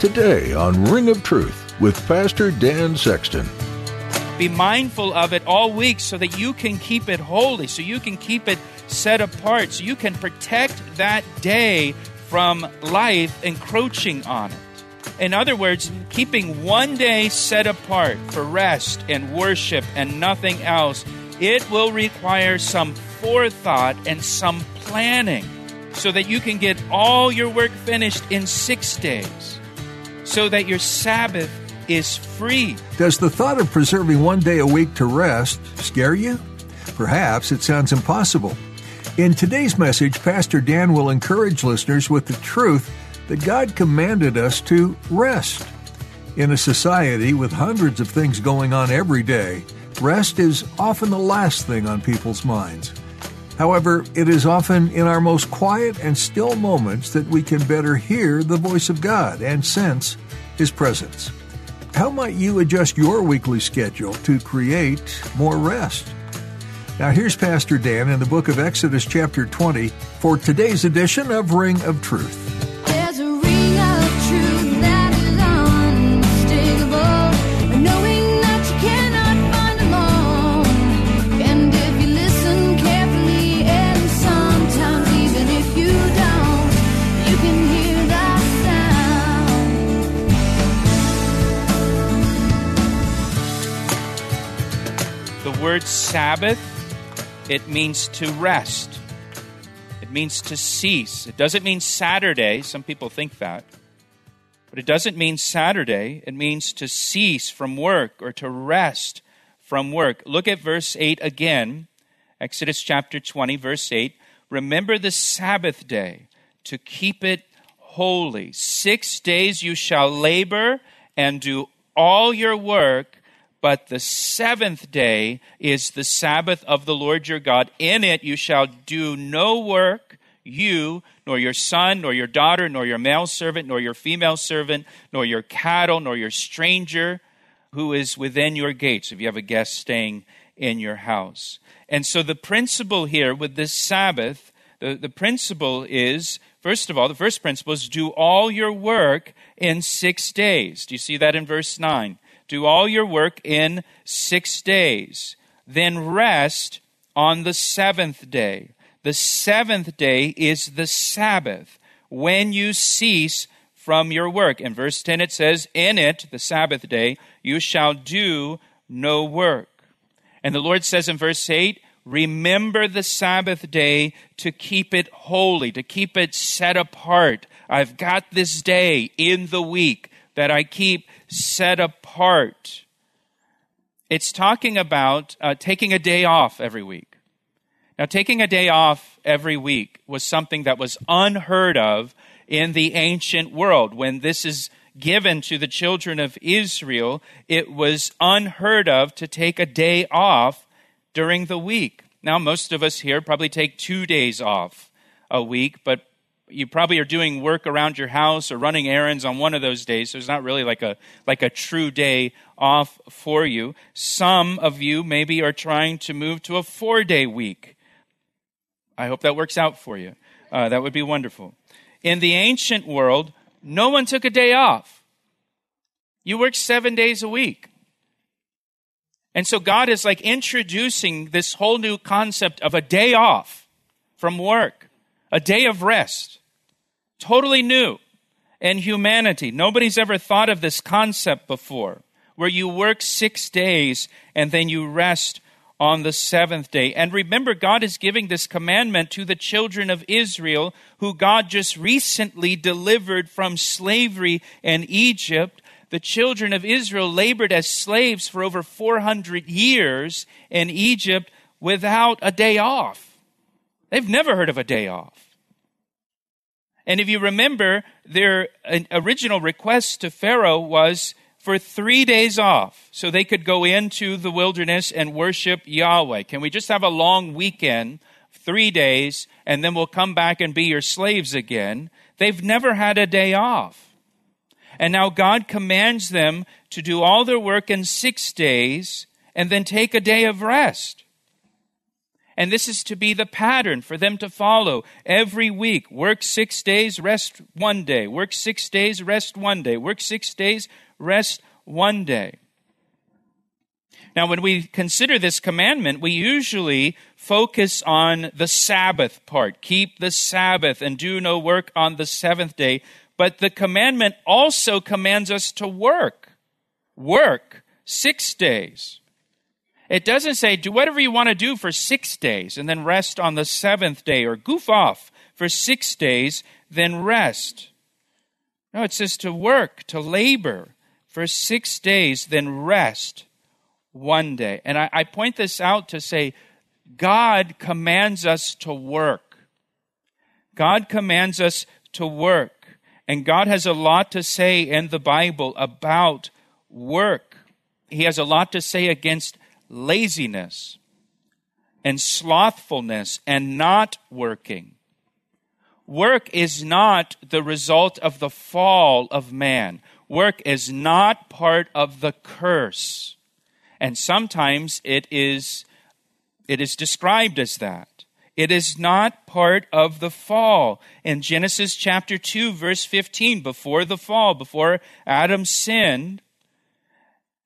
Today on Ring of Truth with Pastor Dan Sexton. Be mindful of it all week so that you can keep it holy, so you can keep it set apart, so you can protect that day from life encroaching on it. In other words, keeping one day set apart for rest and worship and nothing else, it will require some forethought and some planning so that you can get all your work finished in six days, so that your Sabbath is free. Does the thought of preserving one day a week to rest scare you? Perhaps it sounds impossible. In today's message, Pastor Dan will encourage listeners with the truth that God commanded us to rest. In a society with hundreds of things going on every day, rest is often the last thing on people's minds. However, it is often in our most quiet and still moments that we can better hear the voice of God and sense His presence. How might you adjust your weekly schedule to create more rest? Now, here's Pastor Dan in the book of Exodus, chapter 20, for today's edition of Ring of Truth. Word Sabbath, it means to rest. It means to cease. It doesn't mean Saturday. Some people think that. But it doesn't mean Saturday. It means to cease from work or to rest from work. Look at verse 8 again. Exodus chapter 20, verse 8. Remember the Sabbath day to keep it holy. Six days you shall labor and do all your work, but the seventh day is the Sabbath of the Lord your God. In it you shall do no work, you, nor your son, nor your daughter, nor your male servant, nor your female servant, nor your cattle, nor your stranger who is within your gates, if you have a guest staying in your house. And so the principle here with this Sabbath, the, the principle is, first of all, the first principle is do all your work in six days. Do you see that in verse 9? Do all your work in six days. Then rest on the seventh day. The seventh day is the Sabbath when you cease from your work. In verse 10, it says, In it, the Sabbath day, you shall do no work. And the Lord says in verse 8, Remember the Sabbath day to keep it holy, to keep it set apart. I've got this day in the week that I keep set apart. It's talking about uh, taking a day off every week. Now, taking a day off every week was something that was unheard of in the ancient world. When this is given to the children of Israel, it was unheard of to take a day off during the week. Now, most of us here probably take two days off a week, but you probably are doing work around your house or running errands on one of those days so it's not really like a like a true day off for you. Some of you maybe are trying to move to a four day week. I hope that works out for you. Uh, that would be wonderful. In the ancient world no one took a day off. You worked seven days a week. And so god is like introducing this whole new concept of a day off from work a day of rest totally new in humanity. Nobody's ever thought of this concept before, where you work six days and then you rest on the seventh day. And remember, God is giving this commandment to the children of Israel, who God just recently delivered from slavery in Egypt. The children of Israel labored as slaves for over 400 years in Egypt without a day off. They've never heard of a day off. And if you remember, their uh, original request to Pharaoh was for three days off so they could go into the wilderness and worship Yahweh. Can we just have a long weekend, three days, and then we'll come back and be your slaves again? They've never had a day off. And now God commands them to do all their work in six days and then take a day of rest. And this is to be the pattern for them to follow every week. Work six days, rest one day. Work six days, rest one day. Work six days, rest one day. Now, when we consider this commandment, we usually focus on the Sabbath part. Keep the Sabbath and do no work on the seventh day. But the commandment also commands us to work. Work six days. It doesn't say do whatever you want to do for six days and then rest on the seventh day or goof off for six days, then rest. No, it says to work, to labor for six days, then rest one day. And I, I point this out to say God commands us to work. God commands us to work. And God has a lot to say in the Bible about work. He has a lot to say against laziness and slothfulness and not working. Work is not the result of the fall of man. Work is not part of the curse. And sometimes it is, it is described as that. It is not part of the fall. In Genesis chapter 2, verse 15, before the fall, before Adam sinned,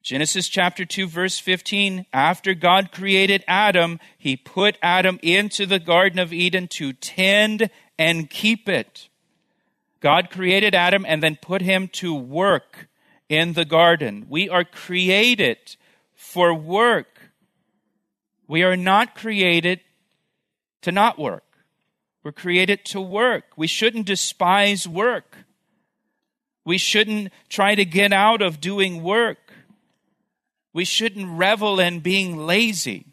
Genesis chapter 2, verse 15 after God created Adam, he put Adam into the Garden of Eden to tend and keep it. God created Adam and then put him to work in the garden. We are created for work. We are not created to not work. We're created to work. We shouldn't despise work. We shouldn't try to get out of doing work. We shouldn't revel in being lazy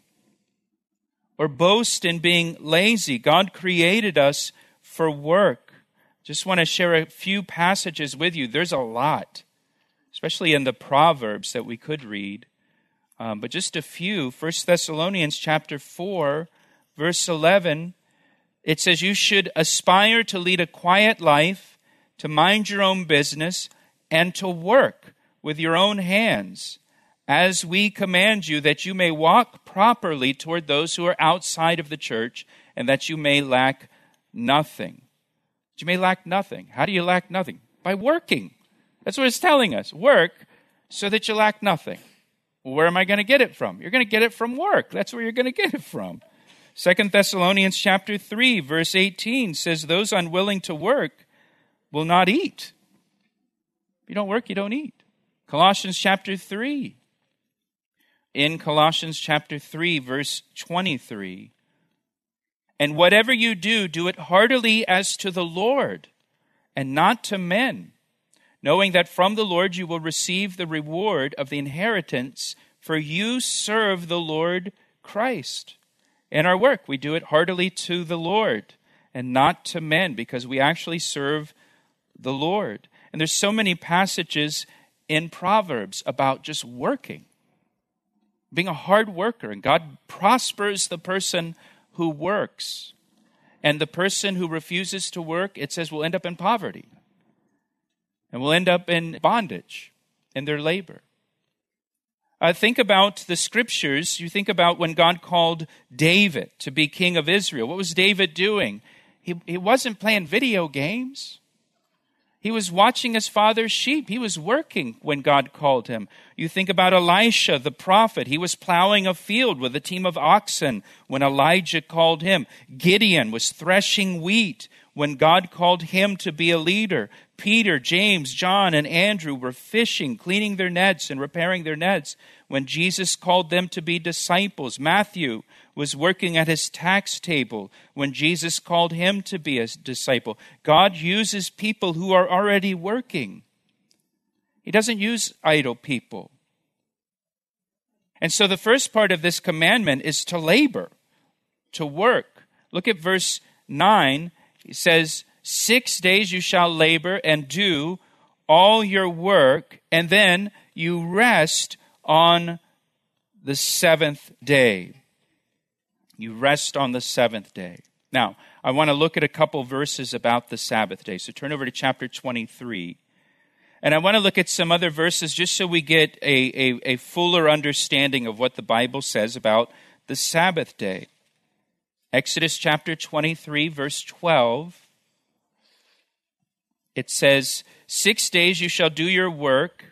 or boast in being lazy. God created us for work. Just want to share a few passages with you. There's a lot, especially in the Proverbs that we could read. Um, but just a few. First Thessalonians chapter 4, verse 11, it says, You should aspire to lead a quiet life, to mind your own business, and to work with your own hands as we command you that you may walk properly toward those who are outside of the church and that you may lack nothing. You may lack nothing. How do you lack nothing? By working. That's what it's telling us. Work so that you lack nothing. Well, where am I going to get it from? You're going to get it from work. That's where you're going to get it from. Second Thessalonians chapter 3 verse 18 says those unwilling to work will not eat. If you don't work, you don't eat. Colossians chapter 3 in Colossians chapter 3 verse 23. And whatever you do, do it heartily as to the Lord and not to men, knowing that from the Lord you will receive the reward of the inheritance, for you serve the Lord Christ. In our work, we do it heartily to the Lord and not to men, because we actually serve the Lord. And there's so many passages in Proverbs about just working being a hard worker. And God prospers the person who works. And the person who refuses to work, it says, will end up in poverty and will end up in bondage in their labor. Uh, think about the scriptures. You think about when God called David to be king of Israel. What was David doing? He, he wasn't playing video games. He was watching his father's sheep. He was working when God called him. You think about Elisha, the prophet. He was plowing a field with a team of oxen when Elijah called him. Gideon was threshing wheat when God called him to be a leader. Peter, James, John, and Andrew were fishing, cleaning their nets, and repairing their nets when Jesus called them to be disciples. Matthew was working at his tax table when Jesus called him to be a disciple. God uses people who are already working. He doesn't use idle people. And so the first part of this commandment is to labor, to work. Look at verse 9. He says, Six days you shall labor and do all your work, and then you rest on the seventh day. You rest on the seventh day. Now, I want to look at a couple verses about the Sabbath day. So turn over to chapter 23. And I want to look at some other verses just so we get a, a, a fuller understanding of what the Bible says about the Sabbath day. Exodus chapter 23, verse 12. It says, Six days you shall do your work,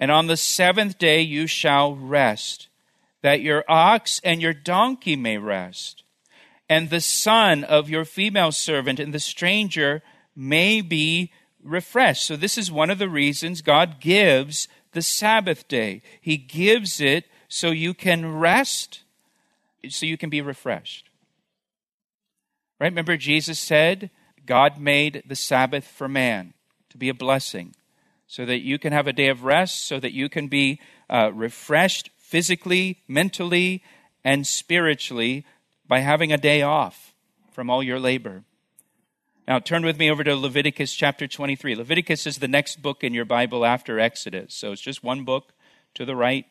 and on the seventh day you shall rest, that your ox and your donkey may rest, and the son of your female servant and the stranger may be refreshed. So, this is one of the reasons God gives the Sabbath day. He gives it so you can rest, so you can be refreshed. Right? Remember, Jesus said, God made the Sabbath for man to be a blessing so that you can have a day of rest, so that you can be uh, refreshed physically, mentally, and spiritually by having a day off from all your labor. Now, turn with me over to Leviticus chapter 23. Leviticus is the next book in your Bible after Exodus, so it's just one book to the right.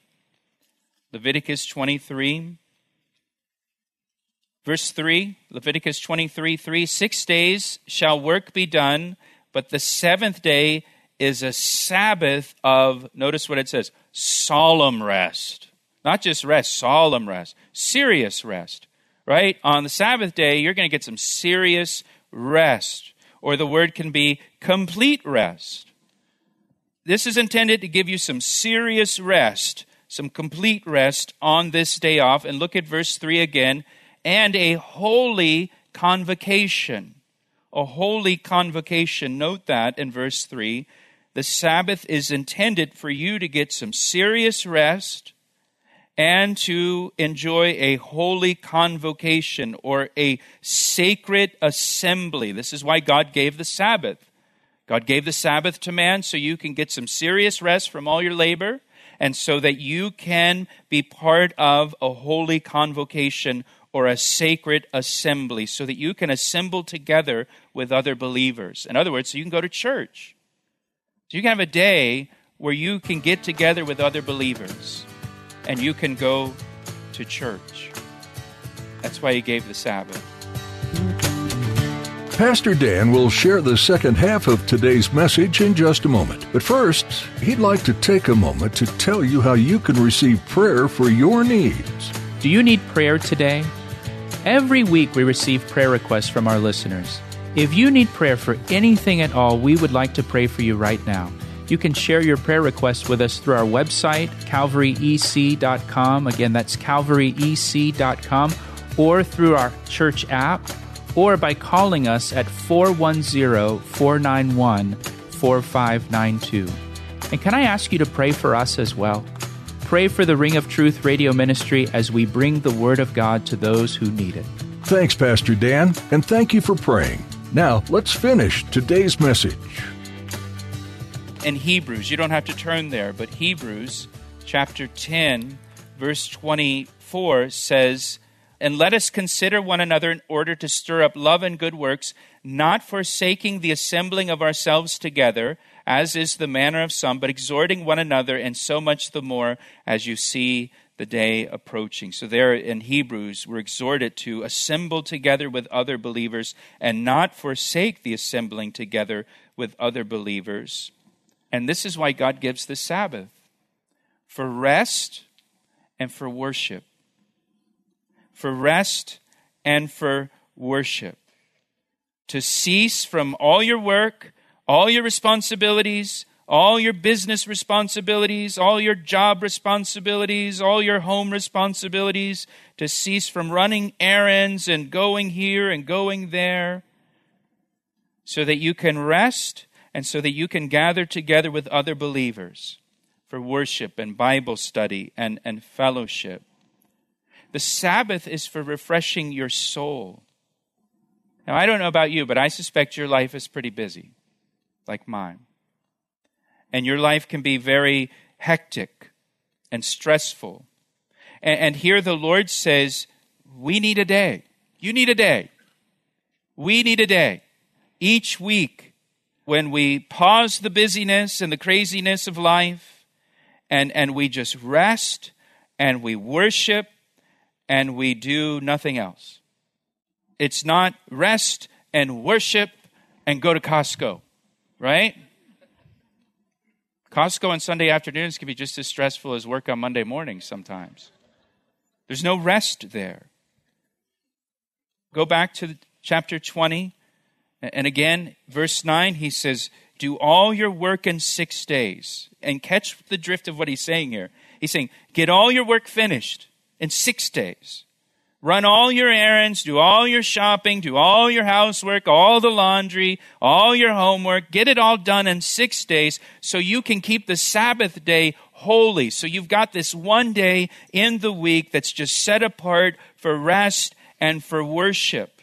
Leviticus 23. Verse 3, Leviticus 23 3 Six days shall work be done, but the seventh day is a Sabbath of, notice what it says, solemn rest. Not just rest, solemn rest, serious rest, right? On the Sabbath day, you're going to get some serious rest, or the word can be complete rest. This is intended to give you some serious rest, some complete rest on this day off. And look at verse 3 again and a holy convocation. A holy convocation. Note that in verse 3. The Sabbath is intended for you to get some serious rest and to enjoy a holy convocation or a sacred assembly. This is why God gave the Sabbath. God gave the Sabbath to man so you can get some serious rest from all your labor and so that you can be part of a holy convocation or a sacred assembly so that you can assemble together with other believers. In other words, so you can go to church. So you can have a day where you can get together with other believers and you can go to church. That's why he gave the Sabbath. Pastor Dan will share the second half of today's message in just a moment. But first, he'd like to take a moment to tell you how you can receive prayer for your needs. Do you need prayer today? Every week we receive prayer requests from our listeners. If you need prayer for anything at all, we would like to pray for you right now. You can share your prayer requests with us through our website, calvaryec.com. Again, that's calvaryec.com, or through our church app, or by calling us at 410 491 4592. And can I ask you to pray for us as well? Pray for the Ring of Truth radio ministry as we bring the Word of God to those who need it. Thanks, Pastor Dan, and thank you for praying. Now, let's finish today's message. in Hebrews. You don't have to turn there, but Hebrews chapter 10, verse 24 says, And let us consider one another in order to stir up love and good works, not forsaking the assembling of ourselves together, as is the manner of some, but exhorting one another, and so much the more as you see the day approaching. So, there in Hebrews, we're exhorted to assemble together with other believers and not forsake the assembling together with other believers. And this is why God gives the Sabbath for rest and for worship. For rest and for worship. To cease from all your work, all your responsibilities, all your business responsibilities, all your job responsibilities, all your home responsibilities, to cease from running errands and going here and going there, so that you can rest and so that you can gather together with other believers for worship and Bible study and, and fellowship. The Sabbath is for refreshing your soul. Now, I don't know about you, but I suspect your life is pretty busy, like mine. And your life can be very hectic and stressful. And, and here the Lord says, We need a day. You need a day. We need a day each week when we pause the busyness and the craziness of life and, and we just rest and we worship and we do nothing else. It's not rest and worship and go to Costco, right? Costco on Sunday afternoons can be just as stressful as work on Monday mornings sometimes. There's no rest there. Go back to chapter 20. And again, verse 9, he says, Do all your work in six days. And catch the drift of what he's saying here. He's saying, Get all your work finished in six days. Run all your errands, do all your shopping, do all your housework, all the laundry, all your homework. Get it all done in six days so you can keep the Sabbath day holy. So you've got this one day in the week that's just set apart for rest and for worship.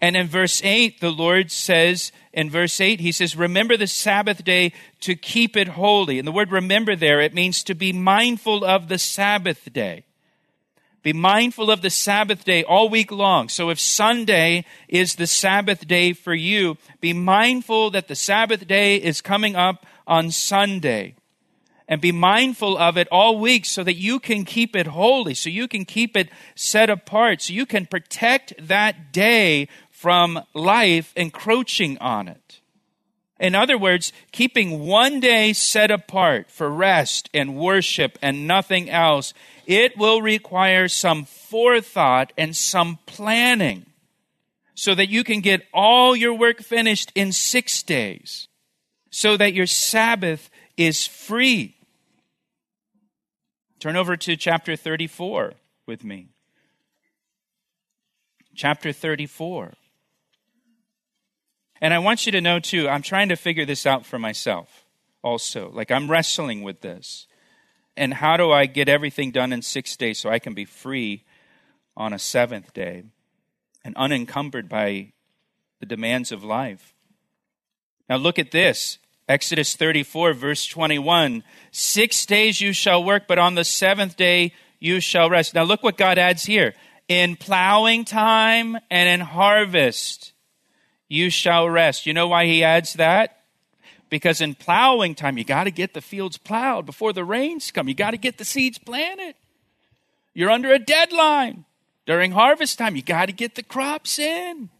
And in verse 8, the Lord says, in verse 8, he says, Remember the Sabbath day to keep it holy. And the word remember there, it means to be mindful of the Sabbath day. Be mindful of the Sabbath day all week long. So if Sunday is the Sabbath day for you, be mindful that the Sabbath day is coming up on Sunday and be mindful of it all week so that you can keep it holy, so you can keep it set apart, so you can protect that day from life encroaching on it. In other words, keeping one day set apart for rest and worship and nothing else, it will require some forethought and some planning so that you can get all your work finished in six days, so that your Sabbath is free. Turn over to chapter 34 with me. Chapter 34. And I want you to know, too, I'm trying to figure this out for myself also. Like, I'm wrestling with this. And how do I get everything done in six days so I can be free on a seventh day and unencumbered by the demands of life? Now, look at this Exodus 34, verse 21. Six days you shall work, but on the seventh day you shall rest. Now look what God adds here. In plowing time and in harvest you shall rest. You know why he adds that? Because in plowing time, you got to get the fields plowed before the rains come. You got to get the seeds planted. You're under a deadline. During harvest time, you got to get the crops in.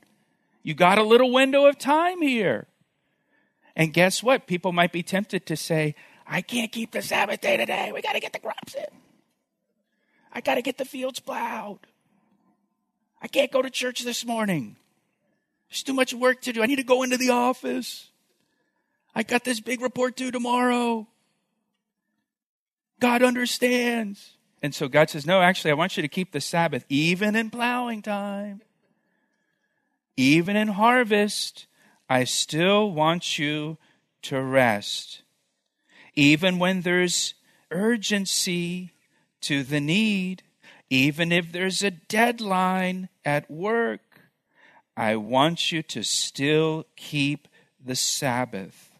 You got a little window of time here. And guess what? People might be tempted to say, I can't keep the Sabbath day today. We got to get the crops in. I got to get the fields plowed. I can't go to church this morning. There's too much work to do. I need to go into the office. I got this big report due tomorrow. God understands. And so God says, No, actually, I want you to keep the Sabbath even in plowing time, even in harvest. I still want you to rest. Even when there's urgency to the need, even if there's a deadline at work, I want you to still keep the Sabbath.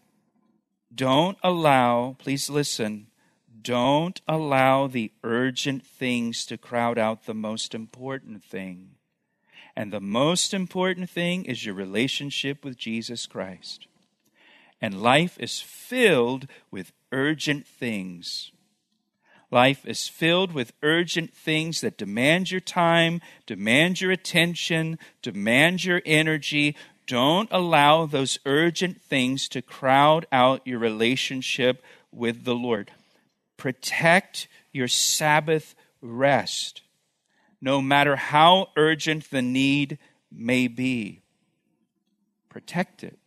Don't allow, please listen, don't allow the urgent things to crowd out the most important thing. And the most important thing is your relationship with Jesus Christ. And life is filled with urgent things. Life is filled with urgent things that demand your time, demand your attention, demand your energy. Don't allow those urgent things to crowd out your relationship with the Lord. Protect your Sabbath rest no matter how urgent the need may be. Protect it.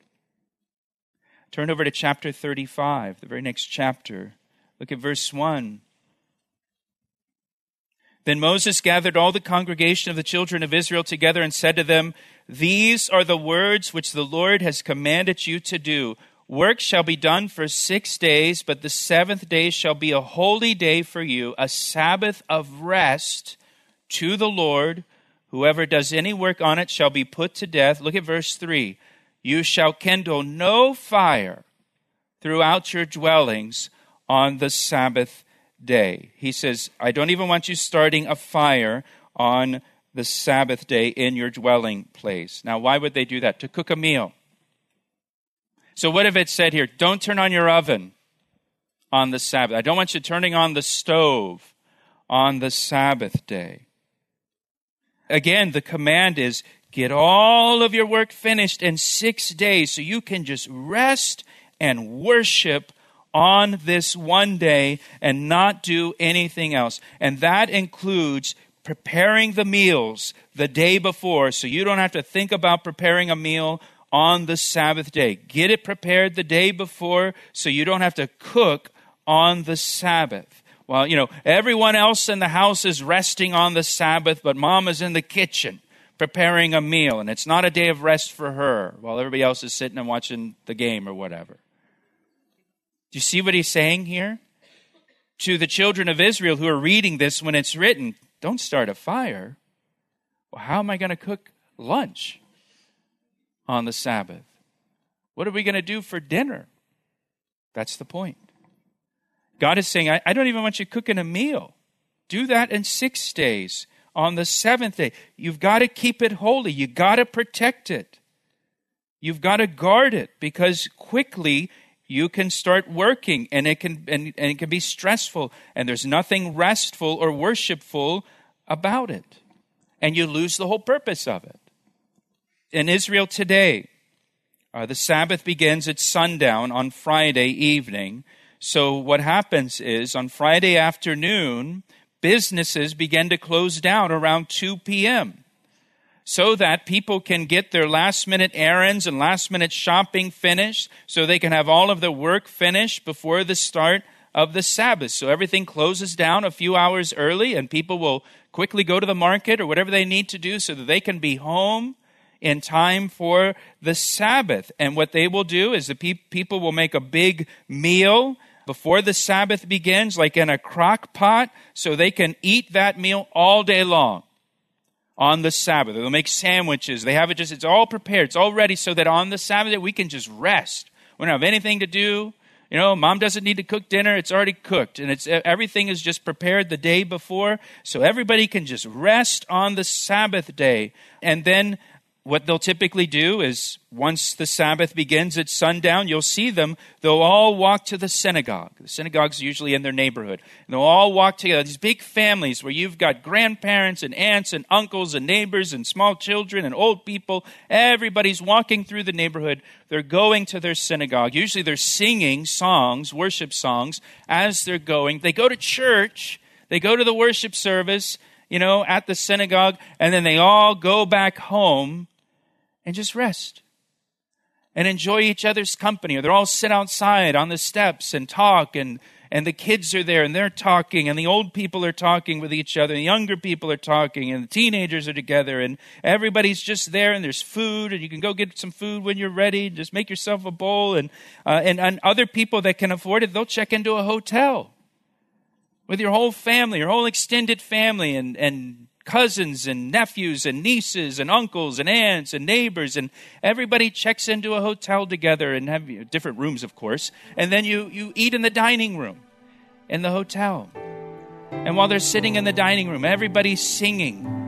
Turn over to chapter 35, the very next chapter. Look at verse 1. Then Moses gathered all the congregation of the children of Israel together and said to them, These are the words which the Lord has commanded you to do. Work shall be done for six days, but the seventh day shall be a holy day for you, a Sabbath of rest to the Lord. Whoever does any work on it shall be put to death. Look at verse 3. You shall kindle no fire throughout your dwellings on the Sabbath day. He says, I don't even want you starting a fire on the Sabbath day in your dwelling place. Now, why would they do that? To cook a meal. So, what if it said here, don't turn on your oven on the Sabbath? I don't want you turning on the stove on the Sabbath day. Again, the command is get all of your work finished in six days so you can just rest and worship on this one day and not do anything else. And that includes preparing the meals the day before so you don't have to think about preparing a meal on the Sabbath day. Get it prepared the day before so you don't have to cook on the Sabbath. Well, you know, everyone else in the house is resting on the Sabbath, but mom is in the kitchen preparing a meal, and it's not a day of rest for her while everybody else is sitting and watching the game or whatever. Do you see what he's saying here? To the children of Israel who are reading this when it's written, don't start a fire. Well, how am I going to cook lunch on the Sabbath? What are we going to do for dinner? That's the point. God is saying, I, I don't even want you cooking a meal. Do that in six days. On the seventh day, you've got to keep it holy. You've got to protect it. You've got to guard it because quickly you can start working and it can and, and it can be stressful and there's nothing restful or worshipful about it. And you lose the whole purpose of it. In Israel today, uh, the Sabbath begins at sundown on Friday evening. So what happens is on Friday afternoon, businesses begin to close down around 2 p.m. so that people can get their last minute errands and last minute shopping finished so they can have all of their work finished before the start of the Sabbath. So everything closes down a few hours early and people will quickly go to the market or whatever they need to do so that they can be home in time for the Sabbath. And what they will do is the pe- people will make a big meal before the Sabbath begins, like in a crock pot, so they can eat that meal all day long on the Sabbath. They'll make sandwiches. They have it just, it's all prepared. It's all ready so that on the Sabbath we can just rest. We don't have anything to do. You know, mom doesn't need to cook dinner. It's already cooked. And it's, everything is just prepared the day before. So everybody can just rest on the Sabbath day. And then what they'll typically do is once the Sabbath begins at sundown, you'll see them. They'll all walk to the synagogue. The synagogue's usually in their neighborhood. And they'll all walk together. These big families where you've got grandparents and aunts and uncles and neighbors and small children and old people. Everybody's walking through the neighborhood. They're going to their synagogue. Usually they're singing songs, worship songs, as they're going. They go to church. They go to the worship service, you know, at the synagogue, and then they all go back home and just rest and enjoy each other's company. Or they're all sit outside on the steps and talk and and the kids are there and they're talking and the old people are talking with each other and the younger people are talking and the teenagers are together and everybody's just there and there's food and you can go get some food when you're ready just make yourself a bowl and uh, and, and other people that can afford it they'll check into a hotel with your whole family your whole extended family and and cousins and nephews and nieces and uncles and aunts and neighbors and everybody checks into a hotel together and have you know, different rooms of course. And then you, you eat in the dining room in the hotel. And while they're sitting in the dining room everybody's singing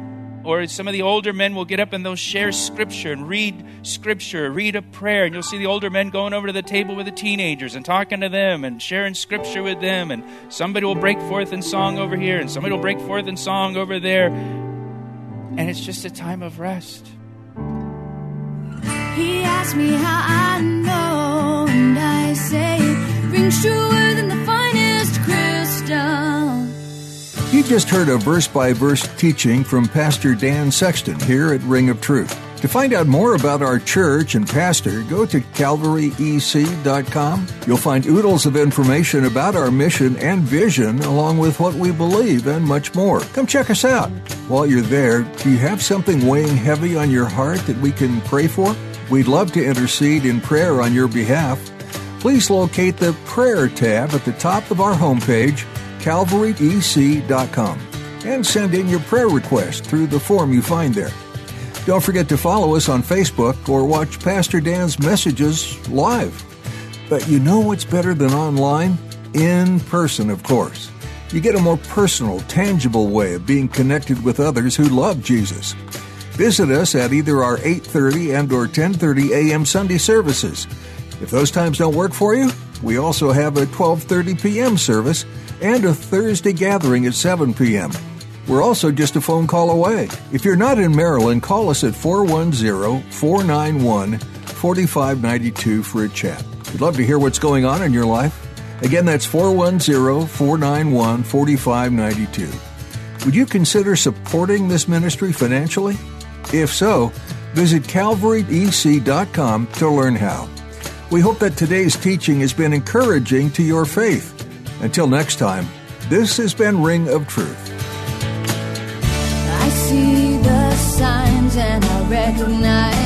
or some of the older men will get up and they'll share scripture and read scripture, read a prayer, and you'll see the older men going over to the table with the teenagers and talking to them and sharing scripture with them, and somebody will break forth in song over here, and somebody will break forth in song over there, and it's just a time of rest. He asked me how I know, and I say rings truer than the You just heard a verse by verse teaching from Pastor Dan Sexton here at Ring of Truth. To find out more about our church and pastor, go to calvaryec.com. You'll find oodles of information about our mission and vision, along with what we believe and much more. Come check us out. While you're there, do you have something weighing heavy on your heart that we can pray for? We'd love to intercede in prayer on your behalf. Please locate the Prayer tab at the top of our homepage calvaryec.com and send in your prayer request through the form you find there. Don't forget to follow us on Facebook or watch Pastor Dan's messages live. But you know what's better than online? In person, of course. You get a more personal, tangible way of being connected with others who love Jesus. Visit us at either our 8:30 and or 10:30 a.m. Sunday services. If those times don't work for you, we also have a 12:30 p.m. service and a Thursday gathering at 7 p.m. We're also just a phone call away. If you're not in Maryland, call us at 410-491-4592 for a chat. We'd love to hear what's going on in your life. Again, that's 410-491-4592. Would you consider supporting this ministry financially? If so, visit calvaryec.com to learn how. We hope that today's teaching has been encouraging to your faith. Until next time, this has been Ring of Truth. I see the signs and I recognize